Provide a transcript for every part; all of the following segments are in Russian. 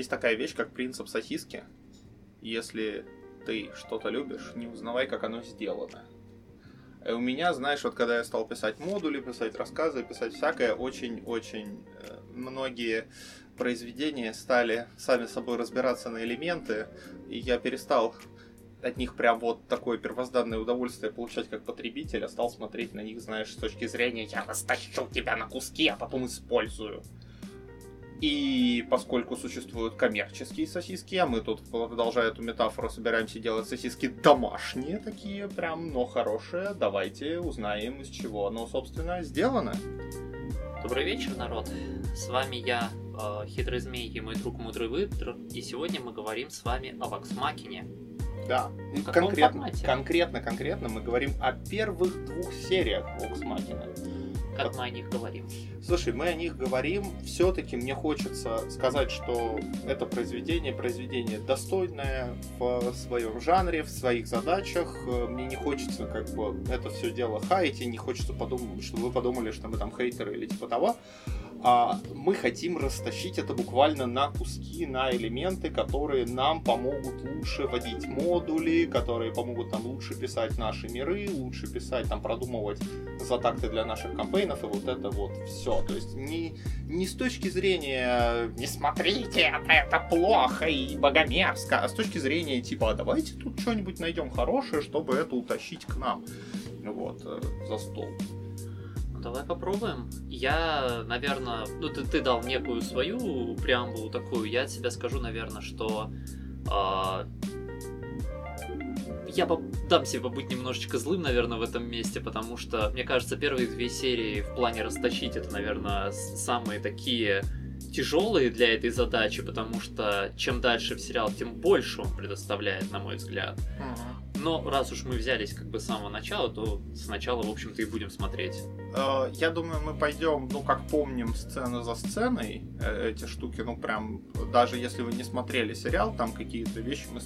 есть такая вещь, как принцип сосиски. Если ты что-то любишь, не узнавай, как оно сделано. И у меня, знаешь, вот когда я стал писать модули, писать рассказы, писать всякое, очень-очень э, многие произведения стали сами собой разбираться на элементы, и я перестал от них прям вот такое первозданное удовольствие получать как потребитель, а стал смотреть на них, знаешь, с точки зрения «я растащу тебя на куски, а потом использую». И поскольку существуют коммерческие сосиски, а мы тут, продолжая эту метафору, собираемся делать сосиски домашние такие прям, но хорошие, давайте узнаем, из чего оно, собственно, сделано. Добрый вечер, народ. С вами я, э, Хитрый Змей и мой друг Мудрый Выбор, и сегодня мы говорим с вами о Ваксмакине. Да, конкретно, конкретно, конкретно мы говорим о первых двух сериях Воксмакина как мы о них говорим? Слушай, мы о них говорим. Все-таки мне хочется сказать, что это произведение, произведение достойное в своем жанре, в своих задачах. Мне не хочется как бы это все дело и не хочется подумать, чтобы вы подумали, что мы там хейтеры или типа того а мы хотим растащить это буквально на куски, на элементы, которые нам помогут лучше водить модули, которые помогут нам лучше писать наши миры, лучше писать, там, продумывать затакты для наших кампейнов и вот это вот все. То есть не, не с точки зрения «не смотрите, это, это плохо и богомерзко», а с точки зрения типа «а давайте тут что-нибудь найдем хорошее, чтобы это утащить к нам» вот, э, за стол. Давай попробуем. Я, наверное, ну ты, ты дал некую свою преамбулу такую. Я от себя скажу, наверное, что э, я дам себе побыть немножечко злым, наверное, в этом месте, потому что, мне кажется, первые две серии в плане расточить это, наверное, самые такие тяжелые для этой задачи, потому что чем дальше в сериал, тем больше он предоставляет, на мой взгляд. Uh-huh. Но раз уж мы взялись как бы с самого начала, то сначала, в общем-то, и будем смотреть. Э, я думаю, мы пойдем, ну, как помним, сцена за сценой, э, эти штуки, ну, прям, даже если вы не смотрели сериал, там какие-то вещи мы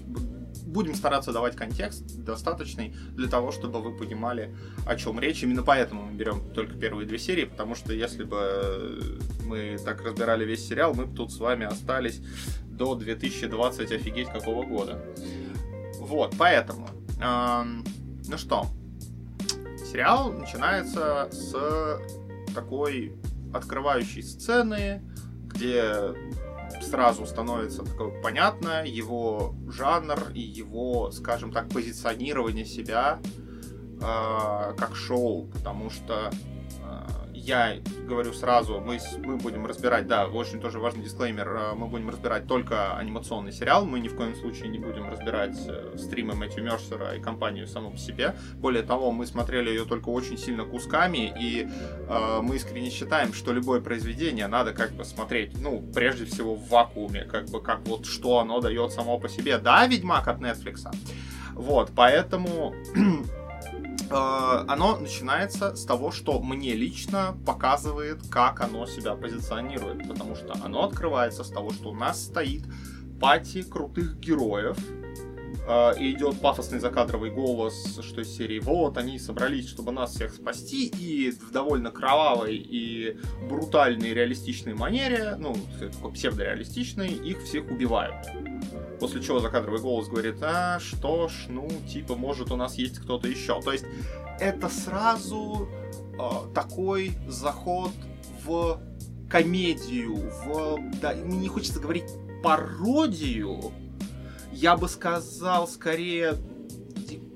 будем стараться давать контекст достаточный для того, чтобы вы понимали, о чем речь. Именно поэтому мы берем только первые две серии, потому что если бы мы так разбирали весь сериал, мы бы тут с вами остались до 2020 офигеть какого года. Вот, поэтому ну что, сериал начинается с такой открывающей сцены, где сразу становится такое понятно его жанр и его, скажем так, позиционирование себя э, как шоу, потому что я говорю сразу, мы, мы будем разбирать, да, очень тоже важный дисклеймер, э, мы будем разбирать только анимационный сериал, мы ни в коем случае не будем разбирать э, стримы Мэтью Мерсера и компанию саму по себе. Более того, мы смотрели ее только очень сильно кусками, и э, мы искренне считаем, что любое произведение надо как бы смотреть, ну, прежде всего в вакууме, как бы как вот что оно дает само по себе. Да, Ведьмак от Netflix. Вот, поэтому оно начинается с того, что мне лично показывает, как оно себя позиционирует. Потому что оно открывается с того, что у нас стоит пати крутых героев, Uh, и идет пафосный закадровый голос, что из серии «Вот, они собрались, чтобы нас всех спасти», и в довольно кровавой и брутальной реалистичной манере, ну, такой псевдореалистичной, их всех убивают. После чего закадровый голос говорит, а, что ж, ну, типа, может, у нас есть кто-то еще. То есть, это сразу э, такой заход в комедию, в, да, мне не хочется говорить пародию, я бы сказал, скорее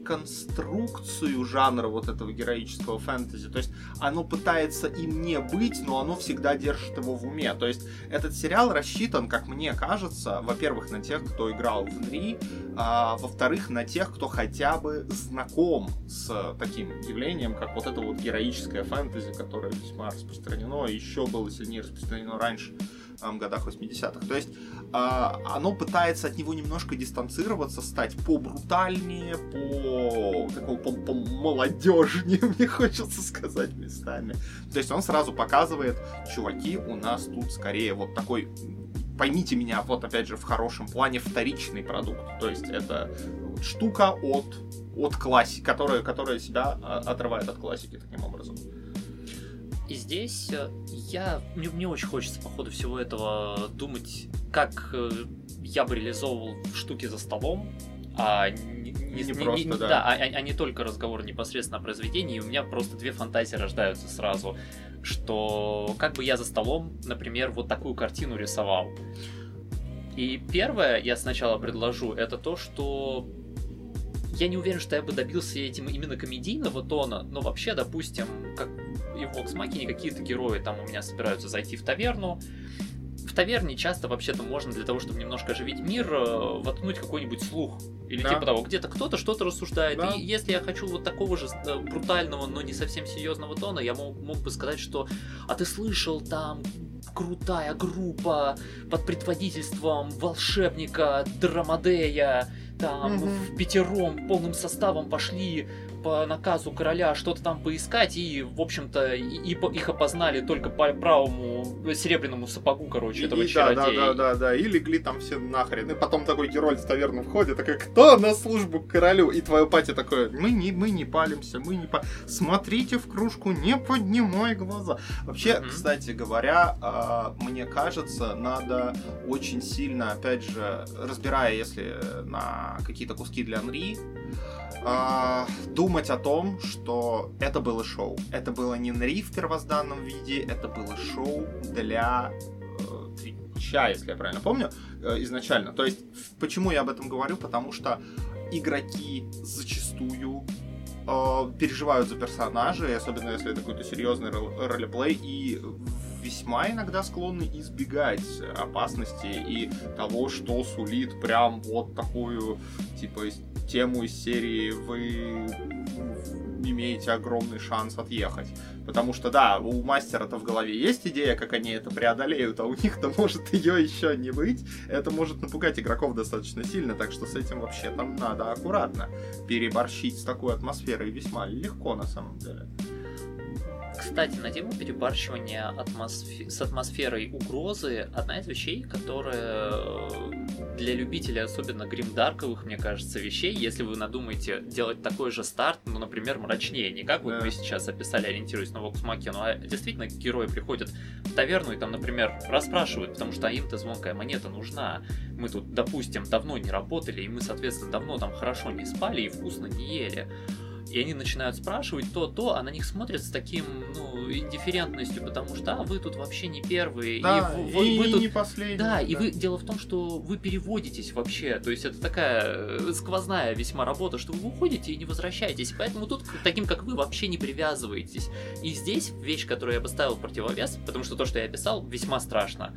конструкцию жанра вот этого героического фэнтези. То есть оно пытается им не быть, но оно всегда держит его в уме. То есть этот сериал рассчитан, как мне кажется, во-первых, на тех, кто играл в Нри, а, во-вторых, на тех, кто хотя бы знаком с таким явлением, как вот это вот героическое фэнтези, которое весьма распространено, еще было сильнее распространено раньше годах 80-х. То есть э, оно пытается от него немножко дистанцироваться, стать побрутальнее, по такого по, по молодежнее, мне хочется сказать местами. То есть он сразу показывает, чуваки, у нас тут скорее вот такой поймите меня, вот опять же в хорошем плане вторичный продукт. То есть это штука от, от классики, которая, которая себя а, отрывает от классики таким образом. И здесь э, я мне, мне очень хочется по ходу всего этого думать, как э, я бы реализовывал штуки за столом, а не, Не не- просто, не- да. а, а- а не только разговор непосредственно о произведении. И у меня просто две фантазии рождаются сразу, что как бы я за столом, например, вот такую картину рисовал. И первое, я сначала предложу, это то, что я не уверен, что я бы добился этим именно комедийного тона, но вообще, допустим, как и в Machina какие-то герои там у меня собираются зайти в таверну. В таверне часто вообще-то можно для того, чтобы немножко оживить мир, э, воткнуть какой-нибудь слух. Или Да. типа того, где-то кто-то что-то рассуждает. Да. И если я хочу вот такого же э, брутального, но не совсем серьезного тона, я мог, мог бы сказать, что «А ты слышал, там крутая группа под предводительством волшебника Драмадея, там Мгм. в пятером полным составом пошли по наказу короля что-то там поискать, и, в общем-то, и, и по- их опознали только по правому серебряному сапогу, короче, этого И- да, да, чародея. да, да, да, и легли там все нахрен. И потом такой герой в таверну входит, такой, кто на службу к королю? И твое пати такое, мы не, мы не палимся, мы не па... Смотрите в кружку, не поднимай глаза. Вообще, Мгм. кстати говоря, а, мне кажется, надо очень сильно, опять же, разбирая, если на какие-то куски для Анри, а, думать о том, что это было шоу. Это было не Нри в первозданном виде, это было шоу для э, Твича, если я правильно помню, э, изначально. То есть, почему я об этом говорю? Потому что игроки зачастую э, переживают за персонажей, особенно если это какой-то серьезный рол- ролеплей, и весьма иногда склонны избегать опасности и того, что сулит прям вот такую, типа, тему из серии вы имеете огромный шанс отъехать. Потому что, да, у мастера-то в голове есть идея, как они это преодолеют, а у них-то может ее еще не быть. Это может напугать игроков достаточно сильно, так что с этим вообще там надо аккуратно. Переборщить с такой атмосферой весьма легко на самом деле. Кстати, на тему перебарщивания атмосфе- с атмосферой угрозы, одна из вещей, которая э, для любителей, особенно гримдарковых, мне кажется, вещей, если вы надумаете делать такой же старт, ну, например, мрачнее, не как вот Да. мы сейчас описали, ориентируясь на Vox Machina, а действительно герои приходят в таверну и там, например, расспрашивают, потому что им-то звонкая монета нужна. Мы тут, допустим, давно не работали, и мы, соответственно, давно там хорошо не спали и вкусно не ели. И они начинают спрашивать то-то, а на них смотрят с таким, ну, индифферентностью, потому что, а, вы тут вообще не первые, Да, и и, вы, вы- вы тут... не последний. Да, и вы, дело в том, что вы переводитесь вообще, то есть это такая э, сквозная весьма работа, что вы уходите и не возвращаетесь, поэтому тут к таким, как вы, вообще не привязываетесь. И здесь вещь, которую я бы ставил в противовес, потому что то, что я описал, весьма страшно.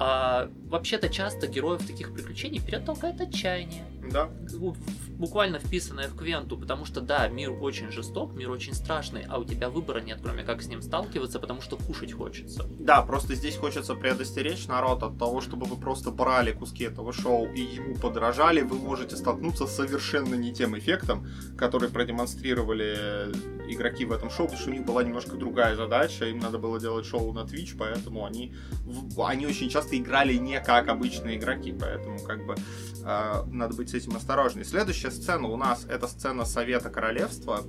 А, вообще-то часто героев таких приключений вперед толкает отчаяние Да. в- буквально вписанное в Квенту, потому что да, мир очень жесток, мир очень страшный, а у тебя выбора нет, кроме как с ним сталкиваться, потому что кушать хочется. Да, просто здесь хочется предостеречь народ от того, чтобы вы просто брали куски этого шоу и ему подражали, вы можете столкнуться с совершенно не тем эффектом, который продемонстрировали игроки в этом шоу, потому что у них была немножко другая задача, им надо было делать шоу на Twitch, поэтому они, они очень часто играли не как обычные игроки, поэтому как бы э, надо быть с этим осторожней. Следующая сцена у нас это сцена Совета Королевства,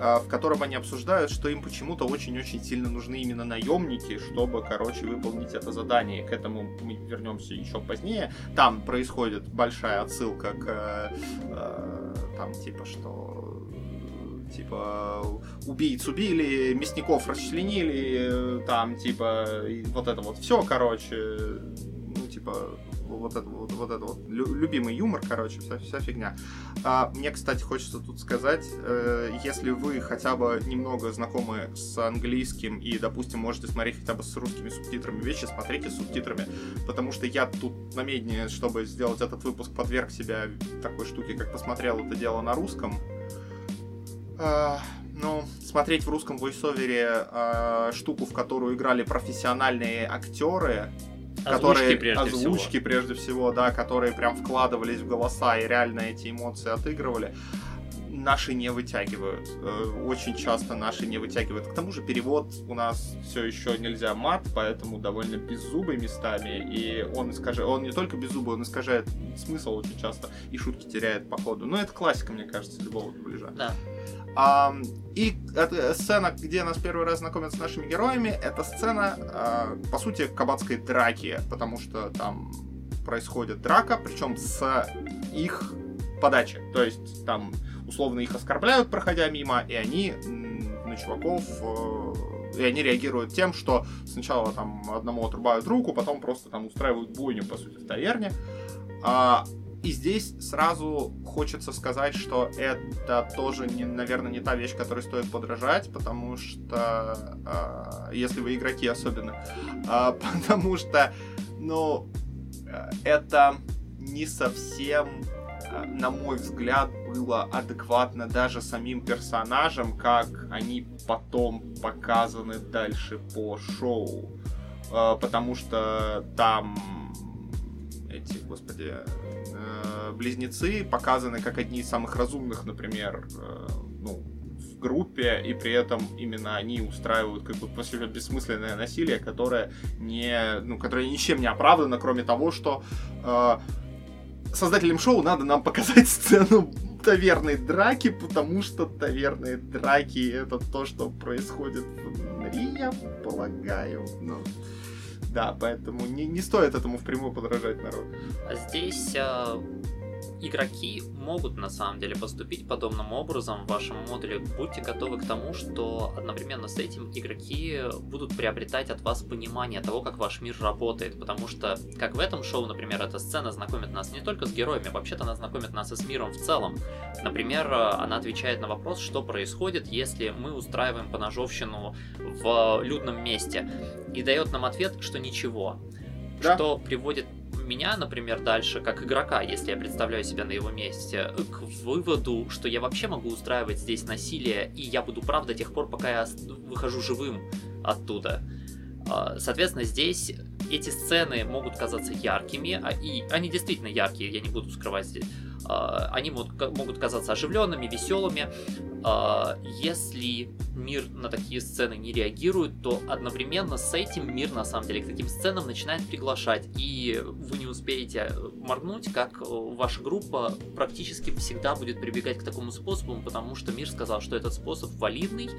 э, в котором они обсуждают, что им почему-то очень-очень сильно нужны именно наемники, чтобы, короче, выполнить это задание. К этому мы вернемся еще позднее. Там происходит большая отсылка к э, э, там типа что типа убийц убили, мясников расчленили, там типа вот это вот все, короче, ну типа вот это вот, вот это вот лю- любимый юмор, короче, вся, вся фигня. А, мне, кстати, хочется тут сказать, э, если вы хотя бы немного знакомы с английским и, допустим, можете смотреть хотя бы с русскими субтитрами вещи, смотрите с субтитрами, потому что я тут намеднее, чтобы сделать этот выпуск, подверг себя такой штуке, как посмотрел это дело на русском. А, ну, смотреть в русском войсовере а, штуку, в которую играли профессиональные актеры, которые прежде всего. озвучки прежде всего, да, которые прям вкладывались в голоса и реально эти эмоции отыгрывали. Наши не вытягивают. Э, Очень часто наши не вытягивают. К тому же перевод у нас все еще нельзя мат, поэтому довольно беззубый местами. И он искажает, он не только беззубый, он искажает смысл очень часто и шутки теряет по ходу. Но это классика, мне кажется, любого дубляжа. Да. И это сцена, где нас первый раз знакомят с нашими героями, это сцена, а, по сути, кабацкой драки, потому что там происходит драка, причем с их подачи. То есть там условно их оскорбляют, проходя мимо, и они на чуваков э, и они реагируют тем, что сначала там одному отрубают руку, потом просто там устраивают бойню, по сути, в таверне. А, и здесь сразу хочется сказать, что это тоже, не, наверное, не та вещь, которой стоит подражать, потому что, э, если вы игроки особенно, э, потому что, ну, это не совсем, на мой взгляд, было адекватно даже самим персонажам, как они потом показаны дальше по шоу. Э, потому что там эти, господи, э, близнецы показаны как одни из самых разумных, например, э, ну, в группе, и при этом именно они устраивают как бы по сути бессмысленное насилие, которое не, ну, которое ничем не оправдано, кроме того, что э, создателям шоу надо нам показать сцену таверной драки, потому что таверные драки это то, что происходит внутри, я полагаю. Ну, да, поэтому не, не стоит этому впрямую подражать народ. А здесь э, игроки могут на самом деле поступить подобным образом в вашем модуле. Будьте готовы к тому, что одновременно с этим игроки будут приобретать от вас понимание того, как ваш мир работает. Потому что, как в этом шоу, например, эта сцена знакомит нас не только с героями, вообще-то она знакомит нас и с миром в целом. Например, она отвечает на вопрос, что происходит, если мы устраиваем поножовщину в людном месте. И дает нам ответ, что ничего. Да. Что приводит меня, например, дальше, как игрока, если я представляю себя на его месте, к выводу, что я вообще могу устраивать здесь насилие, и я буду прав до тех пор, пока я выхожу живым оттуда. А, соответственно, здесь эти сцены могут казаться яркими, а и они действительно яркие, я не буду скрывать здесь. А, они могут, казаться оживленными, веселыми. А, если мир на такие сцены не реагирует, то одновременно с этим мир на самом деле к таким сценам начинает приглашать. И вы не успеете моргнуть, как ваша группа практически всегда будет прибегать к такому способу, потому что мир сказал, что этот способ валидный,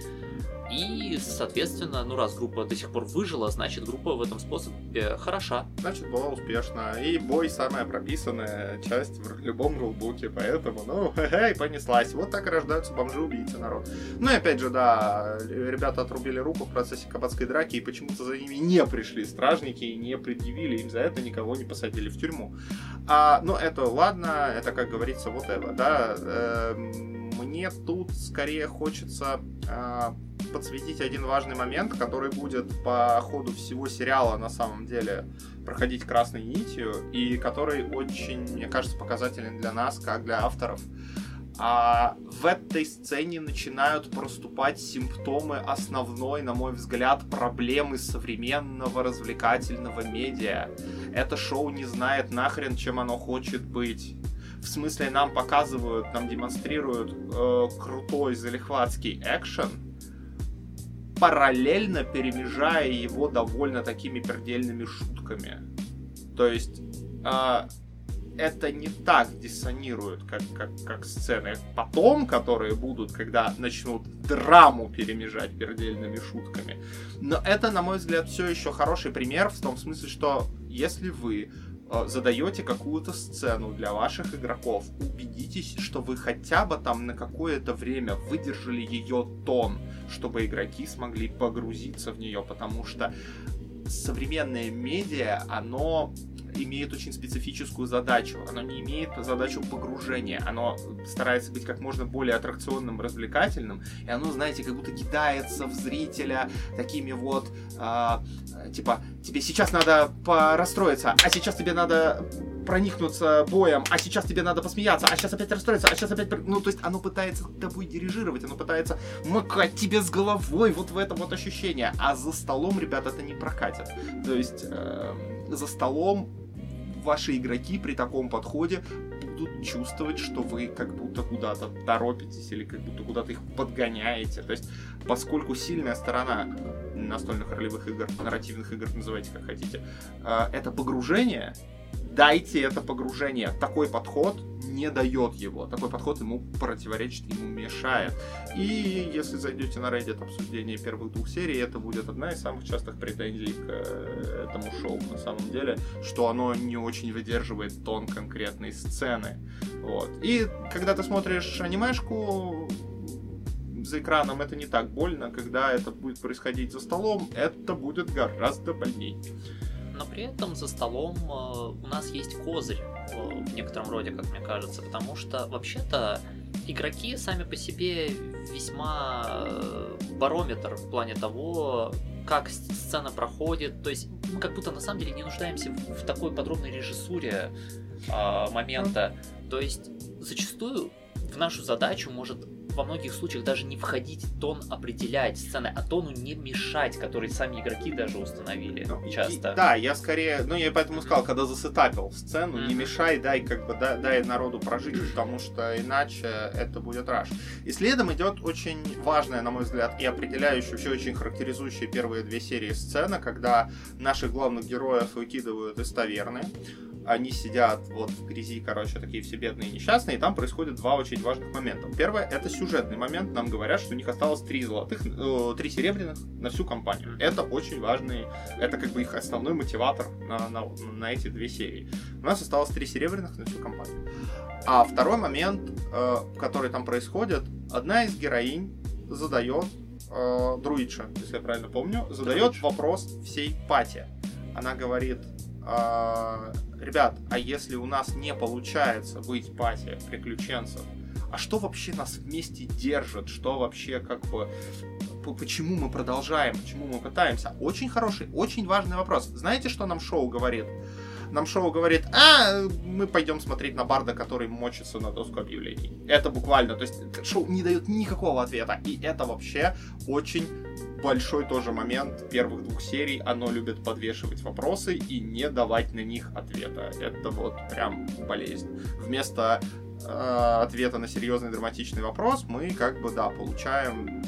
и, соответственно, ну раз группа до сих пор выжила, значит группа в этом способе хороша. Значит, была успешна. И бой самая прописанная часть в любом рулбуке, поэтому, ну, хе-хе, понеслась. Вот так и рождаются бомжи-убийцы, народ. Ну и опять же, да, ребята отрубили руку в процессе кабацкой драки, и почему-то за ними не пришли стражники и не предъявили им за это, никого не посадили в тюрьму. А, ну, это ладно, это, как говорится, вот это, да. Э, мне тут скорее хочется э, подсветить один важный момент, который будет по ходу всего сериала на самом деле проходить красной нитью, и который очень, мне кажется, показателен для нас, как для авторов. А в этой сцене начинают проступать симптомы основной, на мой взгляд, проблемы современного развлекательного медиа. Это шоу не знает нахрен, чем оно хочет быть. В смысле, нам показывают, нам демонстрируют э, крутой залихватский экшен, параллельно перемежая его довольно такими пердельными шутками. То есть э, это не так диссонирует, как, как, как сцены потом, которые будут, когда начнут драму перемежать пердельными шутками. Но это, на мой взгляд, все еще хороший пример в том смысле, что если вы задаете какую-то сцену для ваших игроков, убедитесь, что вы хотя бы там на какое-то время выдержали ее тон, чтобы игроки смогли погрузиться в нее, потому что современное медиа, оно имеет очень специфическую задачу. Оно не имеет задачу погружения. Оно старается быть как можно более аттракционным, развлекательным. И оно, знаете, как будто кидается в зрителя такими вот, э, типа, тебе сейчас надо расстроиться, а сейчас тебе надо проникнуться боем, а сейчас тебе надо посмеяться, а сейчас опять расстроиться, а сейчас опять... Ну, то есть оно пытается тобой дирижировать, оно пытается макать тебе с головой вот в это вот ощущение. А за столом, ребята, это не прокатит. То есть э, за столом ваши игроки при таком подходе будут чувствовать, что вы как будто куда-то торопитесь или как будто куда-то их подгоняете. То есть, поскольку сильная сторона настольных ролевых игр, нарративных игр, называйте как хотите, э, это погружение, дайте это погружение. Такой подход не дает его. Такой подход ему противоречит, ему мешает. И если зайдете на Reddit обсуждение первых двух серий, это будет одна из самых частых претензий к э, этому шоу на самом деле, что оно не очень выдерживает тон конкретной сцены. Вот. И когда ты смотришь анимешку, за экраном это не так больно, когда это будет происходить за столом, это будет гораздо больнее но при этом за столом э, у нас есть козырь в некотором роде, как мне кажется, потому что вообще-то игроки сами по себе весьма э, барометр в плане того, как сцена проходит. То есть мы как будто на самом деле не нуждаемся в такой подробной режиссуре э, момента. То есть зачастую в нашу задачу может во многих случаях даже не входить тон определять сцены, а тону не мешать, который сами игроки даже установили ну, часто. И, да, я скорее, ну я поэтому сказал, когда засетапил сцену, mm-hmm. не мешай, дай как бы дай, дай народу прожить, потому что иначе это будет раш. И следом идет очень важная, на мой взгляд, и определяющая, вообще очень характеризующая первые две серии сцена, когда наших главных героев выкидывают из таверны они сидят вот в грязи, короче, такие все бедные и несчастные, и там происходит два очень важных момента. Первое, это сюжетный момент. Нам говорят, что у них осталось три золотых, э, три серебряных на всю компанию. Это очень важный, это как бы их основной мотиватор на, на, на эти две серии. У нас осталось три серебряных на всю компанию. А второй момент, э, который там происходит, одна из героинь задает э, Друидша, если я правильно помню, задает Друидж. вопрос всей пати. Она говорит, ребят, а если у нас не получается быть пати приключенцев, а что вообще нас вместе держит, что вообще как бы почему мы продолжаем, почему мы пытаемся. Очень хороший, очень важный вопрос. Знаете, что нам шоу говорит? Нам шоу говорит, а, мы пойдем смотреть на Барда, который мочится на доску объявлений. Это буквально, то есть шоу не дает никакого ответа. И это вообще очень большой тоже момент первых двух серий. Оно любит подвешивать вопросы и не давать на них ответа. Это вот прям болезнь. Вместо э, ответа на серьезный драматичный вопрос мы как бы, да, получаем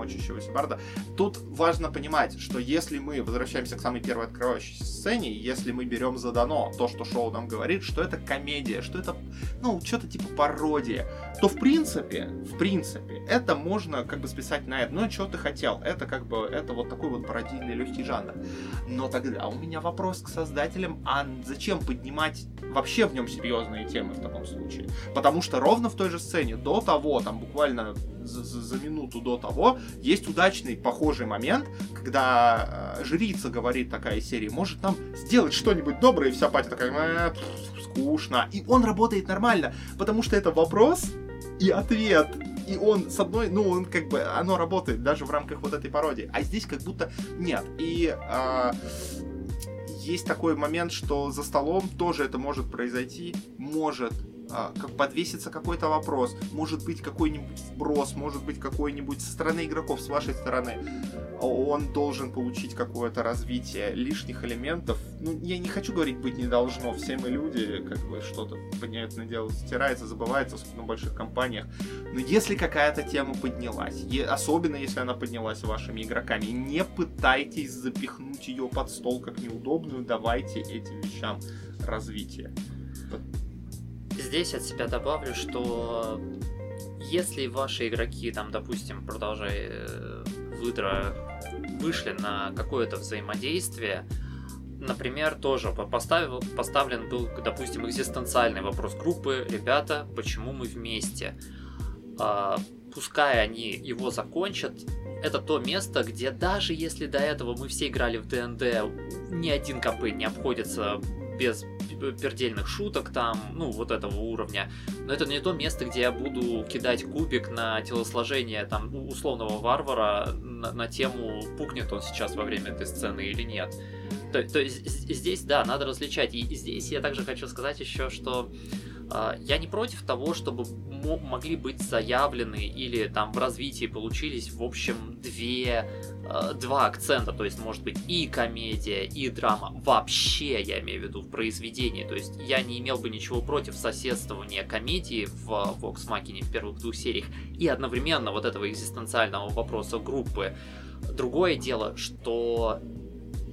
мочащегося барда. Тут важно понимать, что если мы возвращаемся к самой первой открывающей сцене, если мы берем задано то, что шоу нам говорит, что это комедия, что это, ну, что-то типа пародия, то в принципе, в принципе, это можно как бы списать на это. Ну, что ты хотел? Это как бы, это вот такой вот пародийный легкий жанр. Но тогда у меня вопрос к создателям, а зачем поднимать вообще в нем серьезные темы в таком случае? Потому что ровно в той же сцене, до того, там буквально за, за, за минуту до того, есть удачный похожий момент, когда э, жрица говорит такая серия, может нам сделать что-нибудь доброе, и вся пати такая, э, скучно. И он работает нормально, потому что это вопрос и ответ. И он с одной, ну, он как бы, оно работает даже в рамках вот этой пародии. А здесь как будто нет. И э, есть такой момент, что за столом тоже это может произойти. Может а, как подвесится какой-то вопрос, может быть какой-нибудь вброс, может быть какой-нибудь со стороны игроков, с вашей стороны, он должен получить какое-то развитие лишних элементов. Ну, я не хочу говорить быть не должно, все мы люди, как бы что-то, понятное дело, стирается, забывается, особенно в больших компаниях. Но если какая-то тема поднялась, особенно если она поднялась вашими игроками, не пытайтесь запихнуть ее под стол как неудобную, давайте этим вещам развитие. Здесь от себя добавлю, что если ваши игроки, там, допустим, продолжая э, выдра, вышли на какое-то взаимодействие, например, тоже поставил, поставлен был, допустим, экзистенциальный вопрос группы, ребята, почему мы вместе? А, пускай они его закончат, это то место, где даже если до этого мы все играли в ДНД, ни один КП не обходится без пердельных шуток там, ну, вот этого уровня. Но это не то место, где я буду кидать кубик на телосложение там условного варвара на, на тему, пукнет он сейчас во время этой сцены или нет. То, то есть здесь, да, надо различать. И здесь я также хочу сказать еще, что э, я не против того, чтобы могли быть заявлены или там в развитии получились, в общем, две, э, два акцента, то есть может быть и комедия, и драма. Вообще, я имею в виду, в произведении. То есть я не имел бы ничего против соседствования комедии в Vox Machina в первых двух сериях и одновременно вот этого экзистенциального вопроса группы. Другое дело, что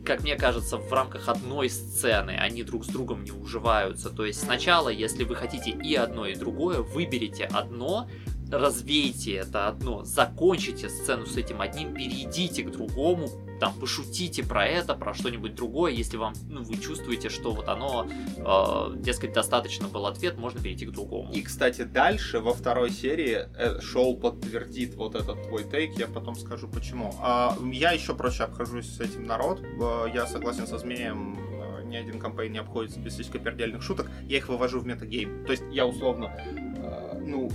как мне кажется, в рамках одной сцены они друг с другом не уживаются. То есть сначала, если вы хотите и одно, и другое, выберите одно, развейте это одно, закончите сцену с этим одним, перейдите к другому, там пошутите про это, про что-нибудь другое, если вам, ну, вы чувствуете, что вот оно, э, дескать, достаточно был ответ, можно перейти к другому. И, кстати, дальше, во второй серии, э, шоу подтвердит вот этот твой тейк, я потом скажу почему. А, я еще проще обхожусь с этим народ, э, я согласен со Змеем, э, ни один кампейн не обходится без слишком пердельных шуток, я их вывожу в метагейм. То есть я условно, э, ну,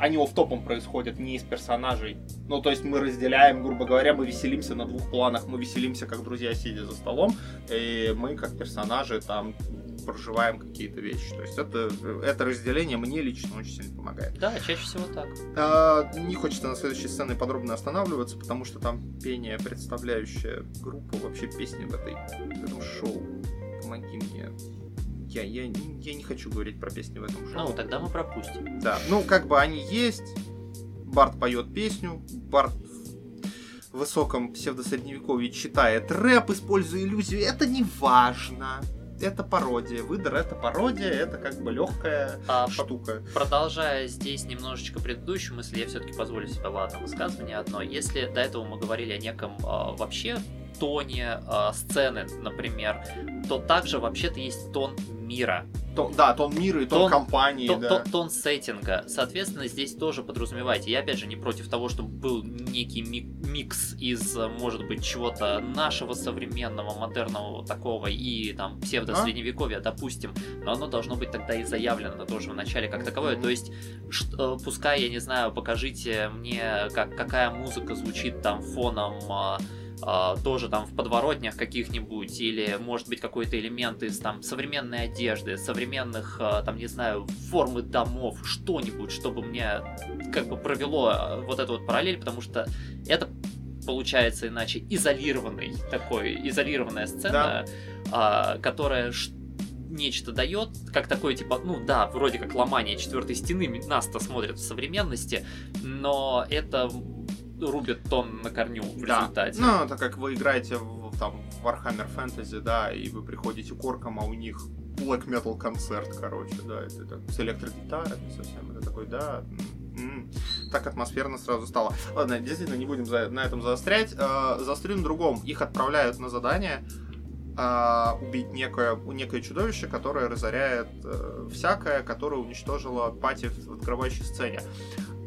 они офтопом происходят не из персонажей. Ну, то есть мы разделяем, грубо говоря, мы веселимся на двух планах. Мы веселимся как друзья, сидя за столом, и мы как персонажи там проживаем какие-то вещи. То есть это, это разделение мне лично очень сильно помогает. Да, чаще всего так. А, не хочется на следующей сцене подробно останавливаться, потому что там пение, представляющее группу, вообще песни в, этой, в этом шоу. Помоги мне я, я, я не хочу говорить про песни в этом шоу. Ну, тогда мы пропустим. Да, ну, как бы они есть. Барт поет песню, Барт в высоком псевдосредневековье читает рэп, используя иллюзию. Это не важно. Это пародия. Выдор это пародия, это как бы легкая а, штука. Продолжая здесь немножечко предыдущую мысль, я все-таки позволю себе, ладно, высказывание одно. Если до этого мы говорили о неком э, вообще тоне э, сцены, например, то также вообще-то есть тон мира. То, да, тон мира и тон, тон компании, тон, да. Тон, тон сеттинга. Соответственно, здесь тоже подразумевайте. Я, опять же, не против того, чтобы был некий микс из, может быть, чего-то нашего современного, модерного такого и там псевдо-средневековья, а? допустим. Но оно должно быть тогда и заявлено тоже в начале как таковое. Mm-hmm. То есть, что, э, пускай, я не знаю, покажите мне, как, какая музыка звучит там фоном а, тоже там в подворотнях каких-нибудь, или может быть какой-то элемент из там современной одежды, современных, а, там, не знаю, формы домов, что-нибудь, чтобы мне как бы провело а, вот эту вот параллель, потому что это получается иначе изолированный такой, изолированная сцена, да. которая нечто дает, как такое, типа, ну да, вроде как ломание четвертой стены, нас-то смотрят в современности, но это рубят тон на корню в да. результате. Ну, это как вы играете в, там, Warhammer Fantasy, да, и вы приходите к оркам, а у них black metal концерт, короче, да, это, это с электрогитарами совсем, это такой, да, м-м, так атмосферно сразу стало. Ладно, действительно, не будем за, на этом заострять. Э, заострю на другом. Их отправляют на задание э, убить некое, некое чудовище, которое разоряет э, всякое, которое уничтожило пати в открывающей сцене.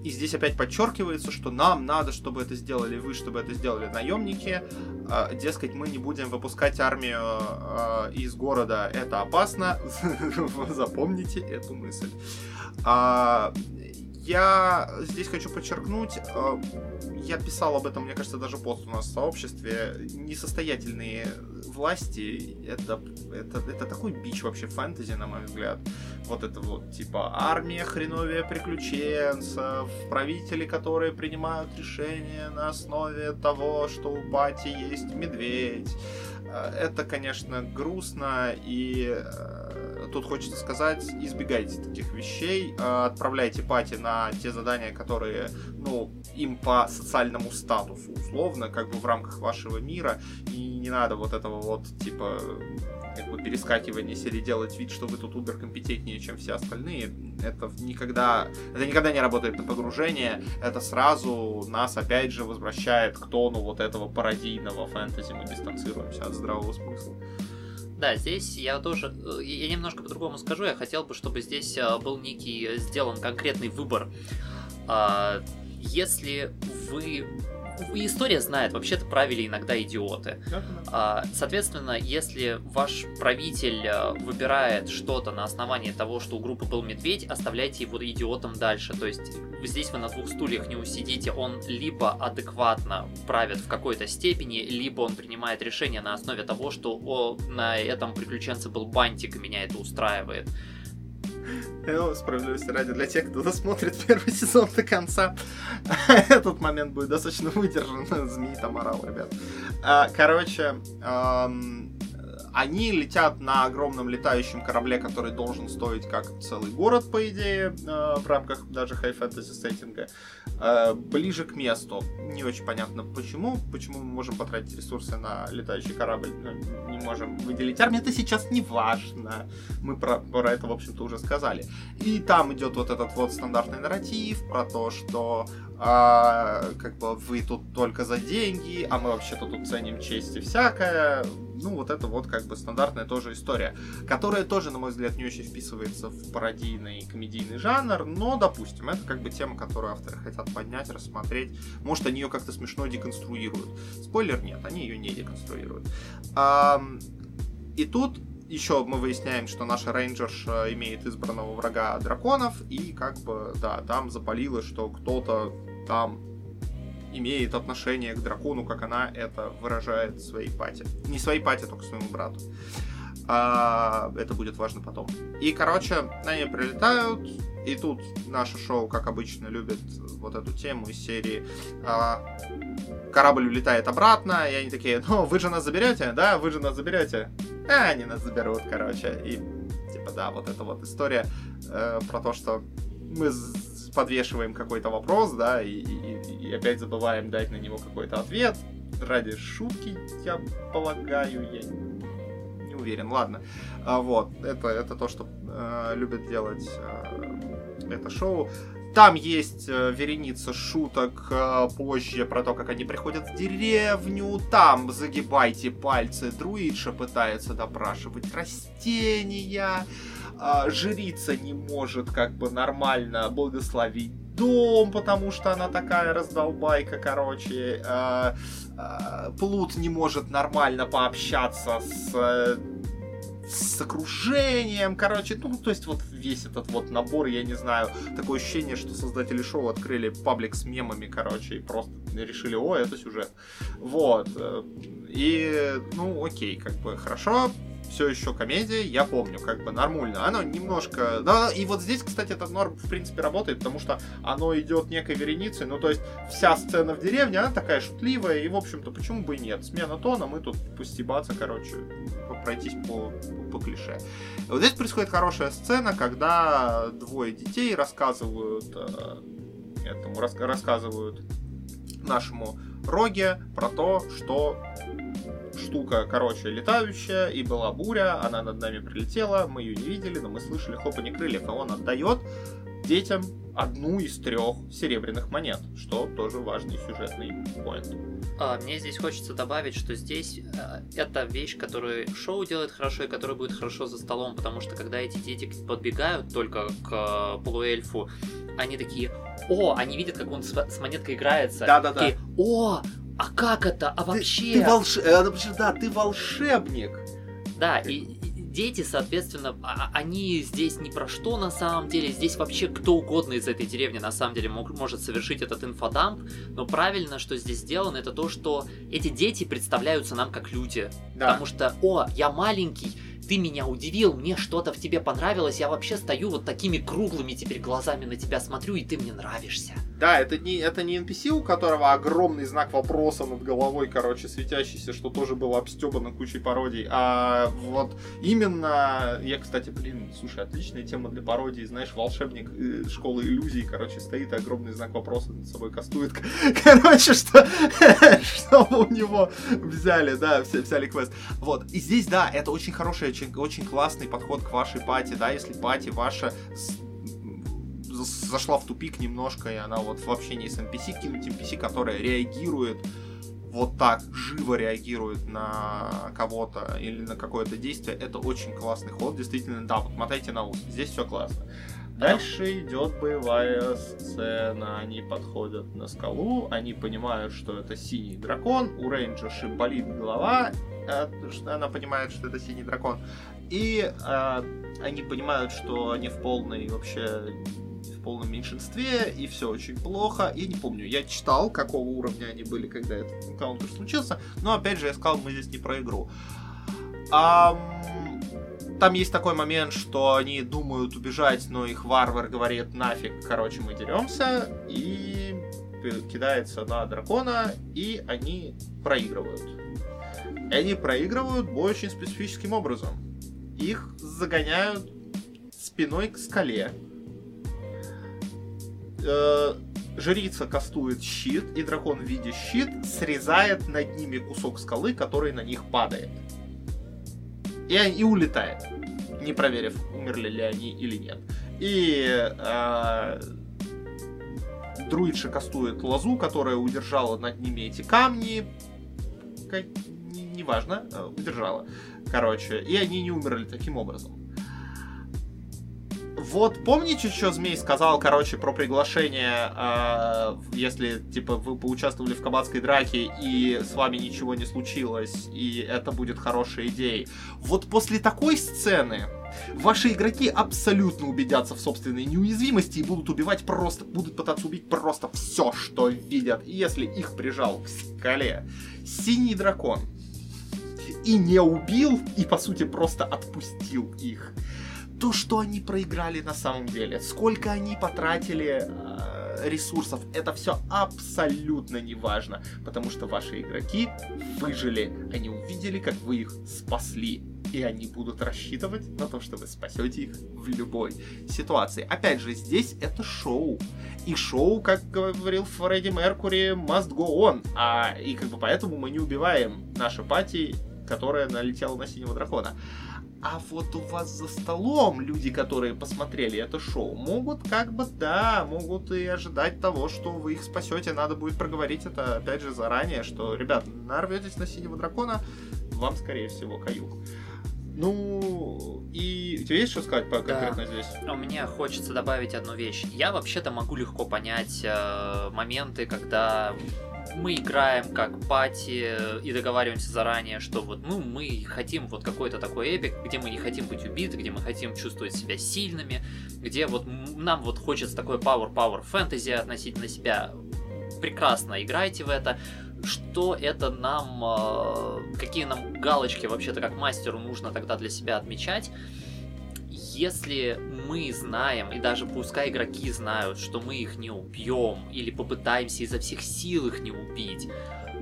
И здесь опять подчеркивается, что нам надо, чтобы это сделали вы, чтобы это сделали наемники. Э, дескать, мы не будем выпускать армию э, из города, это опасно. Запомните эту мысль. А, я здесь хочу подчеркнуть, э, я писал об этом, мне кажется, даже пост у нас в сообществе, несостоятельные власти, это, это, это такой бич вообще фэнтези, на мой взгляд. Вот это вот, типа, армия хреновия приключенцев, правители, которые принимают решения на основе того, что у пати есть медведь. Э, это, конечно, грустно и э, тут хочется сказать, избегайте таких вещей, а, отправляйте пати на те задания, которые, ну, им по социальному статусу, условно, как бы в рамках вашего мира, и не надо вот этого вот, типа, как бы перескакивания серии делать вид, что вы тут убер компетентнее, чем все остальные, это никогда, это никогда не работает на погружение, это сразу нас опять же возвращает к тону вот этого пародийного фэнтези, мы дистанцируемся от здравого смысла. Да, здесь я тоже, э, я немножко по-другому скажу, я хотел бы, чтобы здесь э, был некий э, сделан конкретный выбор. А, если вы история знает, вообще-то правили иногда идиоты. А, соответственно, если ваш правитель э, выбирает что-то на основании того, что у группы был медведь, оставляйте его идиотом дальше. То есть здесь вы на двух стульях не усидите, он либо адекватно правит в какой-то степени, либо он принимает решение на основе того, что о, на этом приключенце был бантик, и меня это устраивает. Ну, справедливости ради, для тех, кто досмотрит первый сезон до конца, этот момент будет достаточно выдержан. Змеи там орал, ребят. А, короче, они летят на огромном летающем корабле, который должен стоить как целый город, по идее, э, в рамках даже хай-фэнтези сеттинга. Э, ближе к месту. Не очень понятно почему. Почему мы можем потратить ресурсы на летающий корабль, но не можем выделить армию. Это сейчас не важно. Мы про, про это, в общем-то, уже сказали. И там идет вот этот вот стандартный нарратив про то, что а, как бы вы тут только за деньги, а мы вообще-то тут ценим честь и всякое. Ну, вот это вот как бы стандартная тоже история, которая тоже, на мой взгляд, не очень вписывается в пародийный комедийный жанр, но, допустим, это как бы тема, которую авторы хотят поднять, рассмотреть. Может, они ее как-то смешно деконструируют. Спойлер, нет, они ее не деконструируют. А, и тут еще мы выясняем, что наша рейнджерш имеет избранного врага драконов, и как бы, да, там запалило, что кто-то там имеет отношение к дракону, как она это выражает своей пати. Не своей пати, только своему брату. А, это будет важно потом. И, короче, они прилетают, и тут наше шоу, как обычно, любит вот эту тему из серии а, корабль улетает обратно, и они такие, ну, вы же нас заберете, да, вы же нас заберете. А, они нас заберут, короче. И, типа, да, вот эта вот история э, про то, что мы подвешиваем какой-то вопрос, да, и, и опять забываем дать на него какой-то ответ. Ради шутки, я полагаю, я не уверен. Ладно. А, вот, это, это то, что э, любит делать э, это шоу. Там есть э, вереница шуток э, позже про то, как они приходят в деревню. Там загибайте пальцы. Друидша пытается допрашивать растения. Э, жрица не может как бы нормально благословить дом, потому что она такая раздолбайка, короче. Э, э, Плут не может нормально пообщаться с э, с окружением, короче, ну, то есть вот весь этот вот набор, я не знаю, такое ощущение, что создатели шоу открыли паблик с мемами, короче, и просто решили, о, это сюжет. Вот. И, ну, окей, как бы, хорошо, все еще комедия, я помню, как бы нормально. Оно немножко... Да, и вот здесь, кстати, этот норм, в принципе, работает, потому что оно идет некой вереницей, ну, то есть вся сцена в деревне, она такая шутливая, и, в общем-то, почему бы и нет? Смена тона, мы тут постебаться, короче, пройтись по, по, клише. Вот здесь происходит хорошая сцена, когда двое детей рассказывают э, этому, рас, рассказывают нашему Роге про то, что штука, короче, летающая, и была буря, она над нами прилетела, мы ее не видели, но мы слышали хлопанье крыльев, и он отдает детям одну из трех серебряных монет, что тоже важный сюжетный поинт. А, мне здесь хочется добавить, что здесь э, это вещь, которую шоу делает хорошо и которая будет хорошо за столом, потому что когда эти дети подбегают только к э, полуэльфу, они такие, о, они видят, как он с, с монеткой играется. Да-да-да. Такие, о, а как это? А вообще? Ты, ты волш... Э, да, ты волшебник. Да, и, и дети, соответственно, а, а, они здесь ни про что на самом деле. Здесь вообще кто угодно из этой деревни на самом деле мог, может совершить этот инфодамп. Но правильно, что здесь сделано, это то, что эти дети представляются нам как люди. Да. Потому что, о, я маленький, ты меня удивил, мне что-то в тебе понравилось, я вообще стою вот такими круглыми теперь глазами на тебя смотрю, и ты мне нравишься. Да, это не, это не NPC, у которого огромный знак вопроса над головой, короче, светящийся, что тоже было обстебано кучей пародий, а вот именно, я, кстати, блин, слушай, отличная тема для пародии, знаешь, волшебник э, школы иллюзий, короче, стоит огромный знак вопроса над собой кастует, короче, что, чтобы у него взяли, да, взяли квест. Вот, и здесь, да, это очень хорошая очень, очень классный подход к вашей пати, да, если пати ваша зашла в тупик немножко, и она вот в общении с NPC, кинуть NPC, которая реагирует вот так, живо реагирует на кого-то или на какое-то действие, это очень классный ход, действительно, да, вот мотайте на ус, здесь все классно. Дальше идет боевая сцена. Они подходят на скалу, они понимают, что это синий дракон, у рейнджерши болит голова, Э, она понимает, что это синий дракон. И э, они понимают, что они в полной вообще в полном меньшинстве, и все очень плохо. Я не помню, я читал, какого уровня они были, когда этот энкаунтер случился, но опять же я сказал, мы здесь не про игру. А, там есть такой момент, что они думают убежать, но их варвар говорит, нафиг, короче, мы деремся, и кидается на дракона, и они проигрывают И они проигрывают очень специфическим образом. Их загоняют спиной к скале. Э, жрица кастует щит, и дракон в виде щит срезает над ними кусок скалы, который на них падает. И, и улетает, не проверив, умерли ли они или нет. И э, друидша кастует лозу, которая удержала над ними эти камни. Неважно, не э, удержала. Короче, и они не умерли таким образом. Вот помните, что Змей сказал, короче, про приглашение, э, если, типа, вы поучаствовали в кабацкой драке и с вами ничего не случилось, и это будет хорошей идеей. Вот после такой сцены ваши игроки абсолютно убедятся в собственной неуязвимости и будут убивать просто, будут пытаться убить просто все, что видят. Если их прижал к скале синий дракон и не убил, и по сути просто отпустил их, то, что они проиграли на самом деле, сколько они потратили э, ресурсов, это все абсолютно не важно, потому что ваши игроки выжили, они увидели, как вы их спасли, и они будут рассчитывать на то, что вы спасете их в любой ситуации. Опять же, здесь это шоу. И шоу, как говорил Фредди Меркури, must go on. А, и как бы поэтому мы не убиваем наши пати, которая налетела на синего дракона. А вот у вас за столом люди, которые посмотрели это шоу, могут как бы, да, могут и ожидать того, что вы их спасете. Надо будет проговорить это, опять же, заранее, что, ребят, нарветесь на синего дракона, вам, скорее всего, каюк. Ну, и у тебя есть что сказать по конкретно да. здесь? У меня хочется добавить одну вещь. Я вообще-то могу легко понять э, моменты, когда мы играем как пати и договариваемся заранее, что вот ну мы хотим вот какой-то такой эпик, где мы не хотим быть убиты, где мы хотим чувствовать себя сильными, где вот нам вот хочется такой power power фэнтези относительно себя. Прекрасно играйте в это. Что это нам, э, какие нам галочки вообще-то как мастеру нужно тогда для себя отмечать? Если мы знаем, и даже пускай игроки знают, что мы их не убьем, или попытаемся изо всех сил их не убить,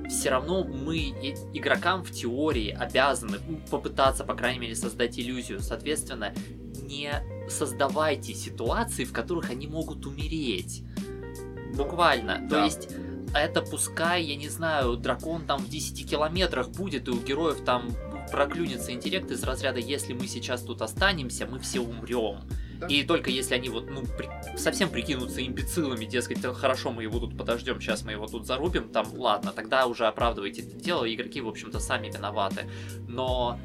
все равно мы игрокам в теории обязаны попытаться, по крайней мере, создать иллюзию. Соответственно, не создавайте ситуации, в которых они могут умереть. Буквально. Да. То есть это пускай, я не знаю, дракон там в 10 километрах будет, и у героев там проклюнется интеллект из разряда «если мы сейчас тут останемся, мы все умрем». Да. И только если они вот, ну, при... совсем прикинутся имбецилами, дескать, хорошо, мы его тут подождем, сейчас мы его тут зарубим, там, ладно, тогда уже оправдывайте это дело, игроки, в общем-то, сами виноваты. Но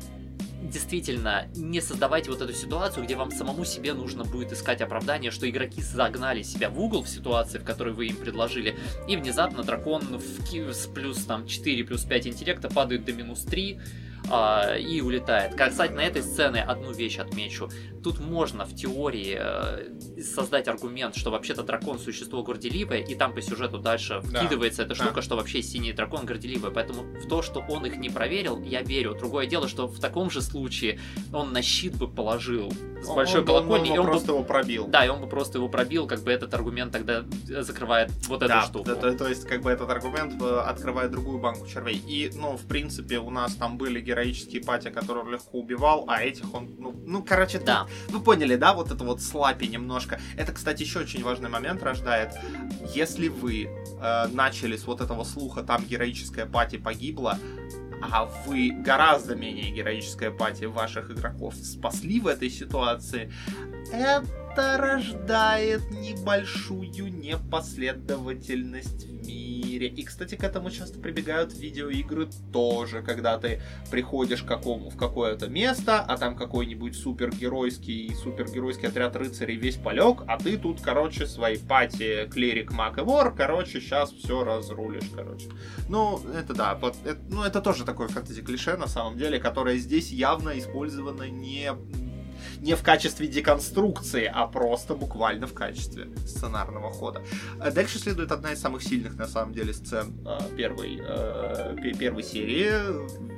действительно, не создавайте вот эту ситуацию, где вам самому себе нужно будет искать оправдание, что игроки загнали себя в угол в ситуации, в которой вы им предложили, и внезапно дракон в, с плюс там 4, плюс 5 интеллекта падает до минус 3, а, и улетает. Кстати, на этой сцене одну вещь отмечу. Тут можно в теории э, создать аргумент, что вообще-то дракон существо горделивое, и там по сюжету дальше да. вкидывается эта штука, да. что вообще синий дракон горделивый. Поэтому в то, что он их не проверил, я верю. Другое дело, что в таком же случае он на щит бы положил с большой он, колокольни, он, он, просто бы, его пробил. Да, и он бы просто его пробил, как бы этот аргумент тогда закрывает вот эту да, штуку. Да, то, то есть, как бы этот аргумент э, открывает другую банку червей. И, ну, в принципе, у нас там были героические пати, которые он легко убивал, а этих он, ну, ну короче, да. Тут, вы поняли, да, вот это вот слапи немножко. Это, кстати, еще очень важный момент рождает. Если вы э, начали с вот этого слуха, там героическая пати погибла, а вы гораздо менее героическая пати ваших игроков спасли в этой ситуации, это рождает небольшую непоследовательность в мире. И, кстати, к этому часто прибегают видеоигры тоже, когда ты приходишь к какому, в какое-то место, а там какой-нибудь супергеройский супергеройский отряд рыцарей весь полег, а ты тут, короче, своей пати клерик, маг и вор, короче, сейчас все разрулишь, короче. Ну, это да, вот, это, ну, это тоже такое фэнтези-клише, на самом деле, которое здесь явно использовано не не в качестве деконструкции, а просто буквально в качестве сценарного хода. А дальше следует одна из самых сильных, на самом деле, сцен а, первой, а, первой серии.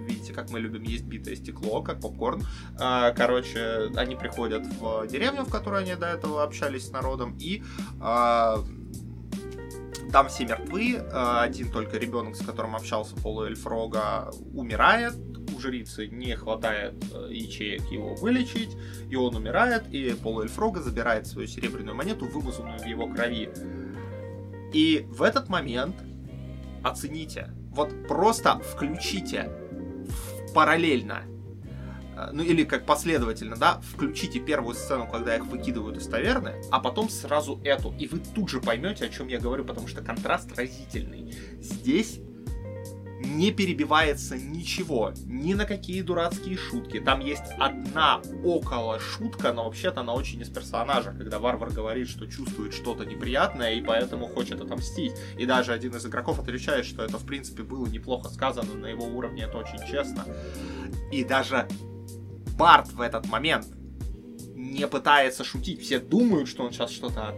Видите, как мы любим есть битое стекло, как попкорн. Короче, они приходят в деревню, в которой они до этого общались с народом, и там все мертвы, один только ребенок, с которым общался полуэльф Рога, умирает, у жрицы не хватает э, ячеек его вылечить, и он умирает, и полуэльфрога забирает свою серебряную монету, вымазанную в его крови. И в этот момент оцените, вот просто включите параллельно Э, ну или как последовательно, да, включите первую сцену, когда их выкидывают из таверны, а потом сразу эту, и вы тут же поймете, о чем я говорю, потому что контраст разительный. Здесь не перебивается ничего, ни на какие дурацкие шутки. Там есть одна около шутка, но вообще-то она очень из персонажа, когда варвар говорит, что чувствует что-то неприятное и поэтому хочет отомстить. И даже один из игроков отвечает, что это в принципе было неплохо сказано, на его уровне это очень честно. И даже Барт в этот момент не пытается шутить. Все думают, что он сейчас что-то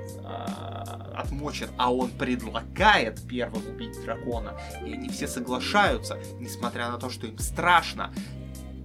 от, отмочит, а он предлагает первым убить дракона. И они все соглашаются, несмотря на то, что им страшно.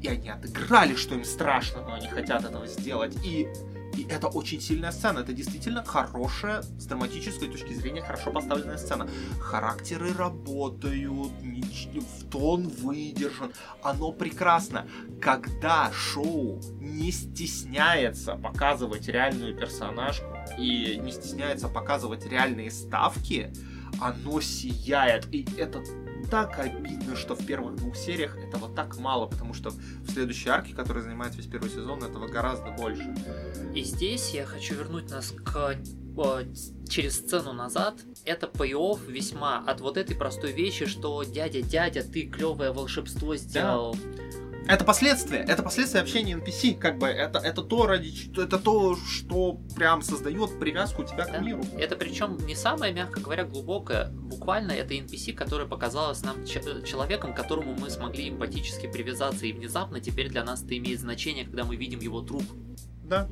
И они отыграли, что им страшно, но они хотят этого сделать. И и это очень сильная сцена. Это действительно хорошая, с драматической точки зрения, хорошо поставленная сцена. Характеры работают, в тон выдержан. Оно прекрасно. Когда шоу не стесняется показывать реальную персонажку и не стесняется показывать реальные ставки, оно сияет. И это так обидно, что в первых двух сериях этого так мало, потому что в следующей арке, которая занимает весь первый сезон, этого гораздо больше. И здесь я хочу вернуть нас к через сцену назад, это пей весьма от вот этой простой вещи, что дядя, дядя, ты клевое волшебство сделал. Да это последствия, это последствия общения NPC, как бы это, это то, ради, это то, что прям создает привязку тебя к миру. Это причем не самое, мягко говоря, глубокое. Буквально это NPC, которое показалось нам человеком, к которому мы смогли эмпатически привязаться, и внезапно теперь для нас это имеет значение, когда мы видим его труп. Да.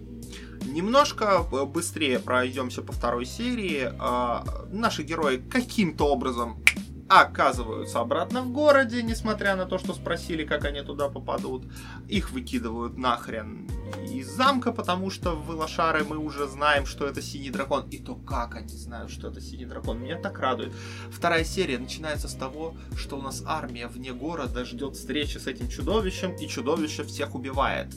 Немножко э, быстрее пройдемся по второй серии. А, наши герои каким-то образом оказываются обратно в городе, несмотря на то, что спросили, как они туда попадут. Их выкидывают нахрен из замка, потому что в лошары мы уже знаем, что это синий дракон. И то, как они знают, что это синий дракон, меня так радует. Вторая серия начинается с того, что у нас армия вне города ждет встречи с этим чудовищем, и чудовище всех убивает.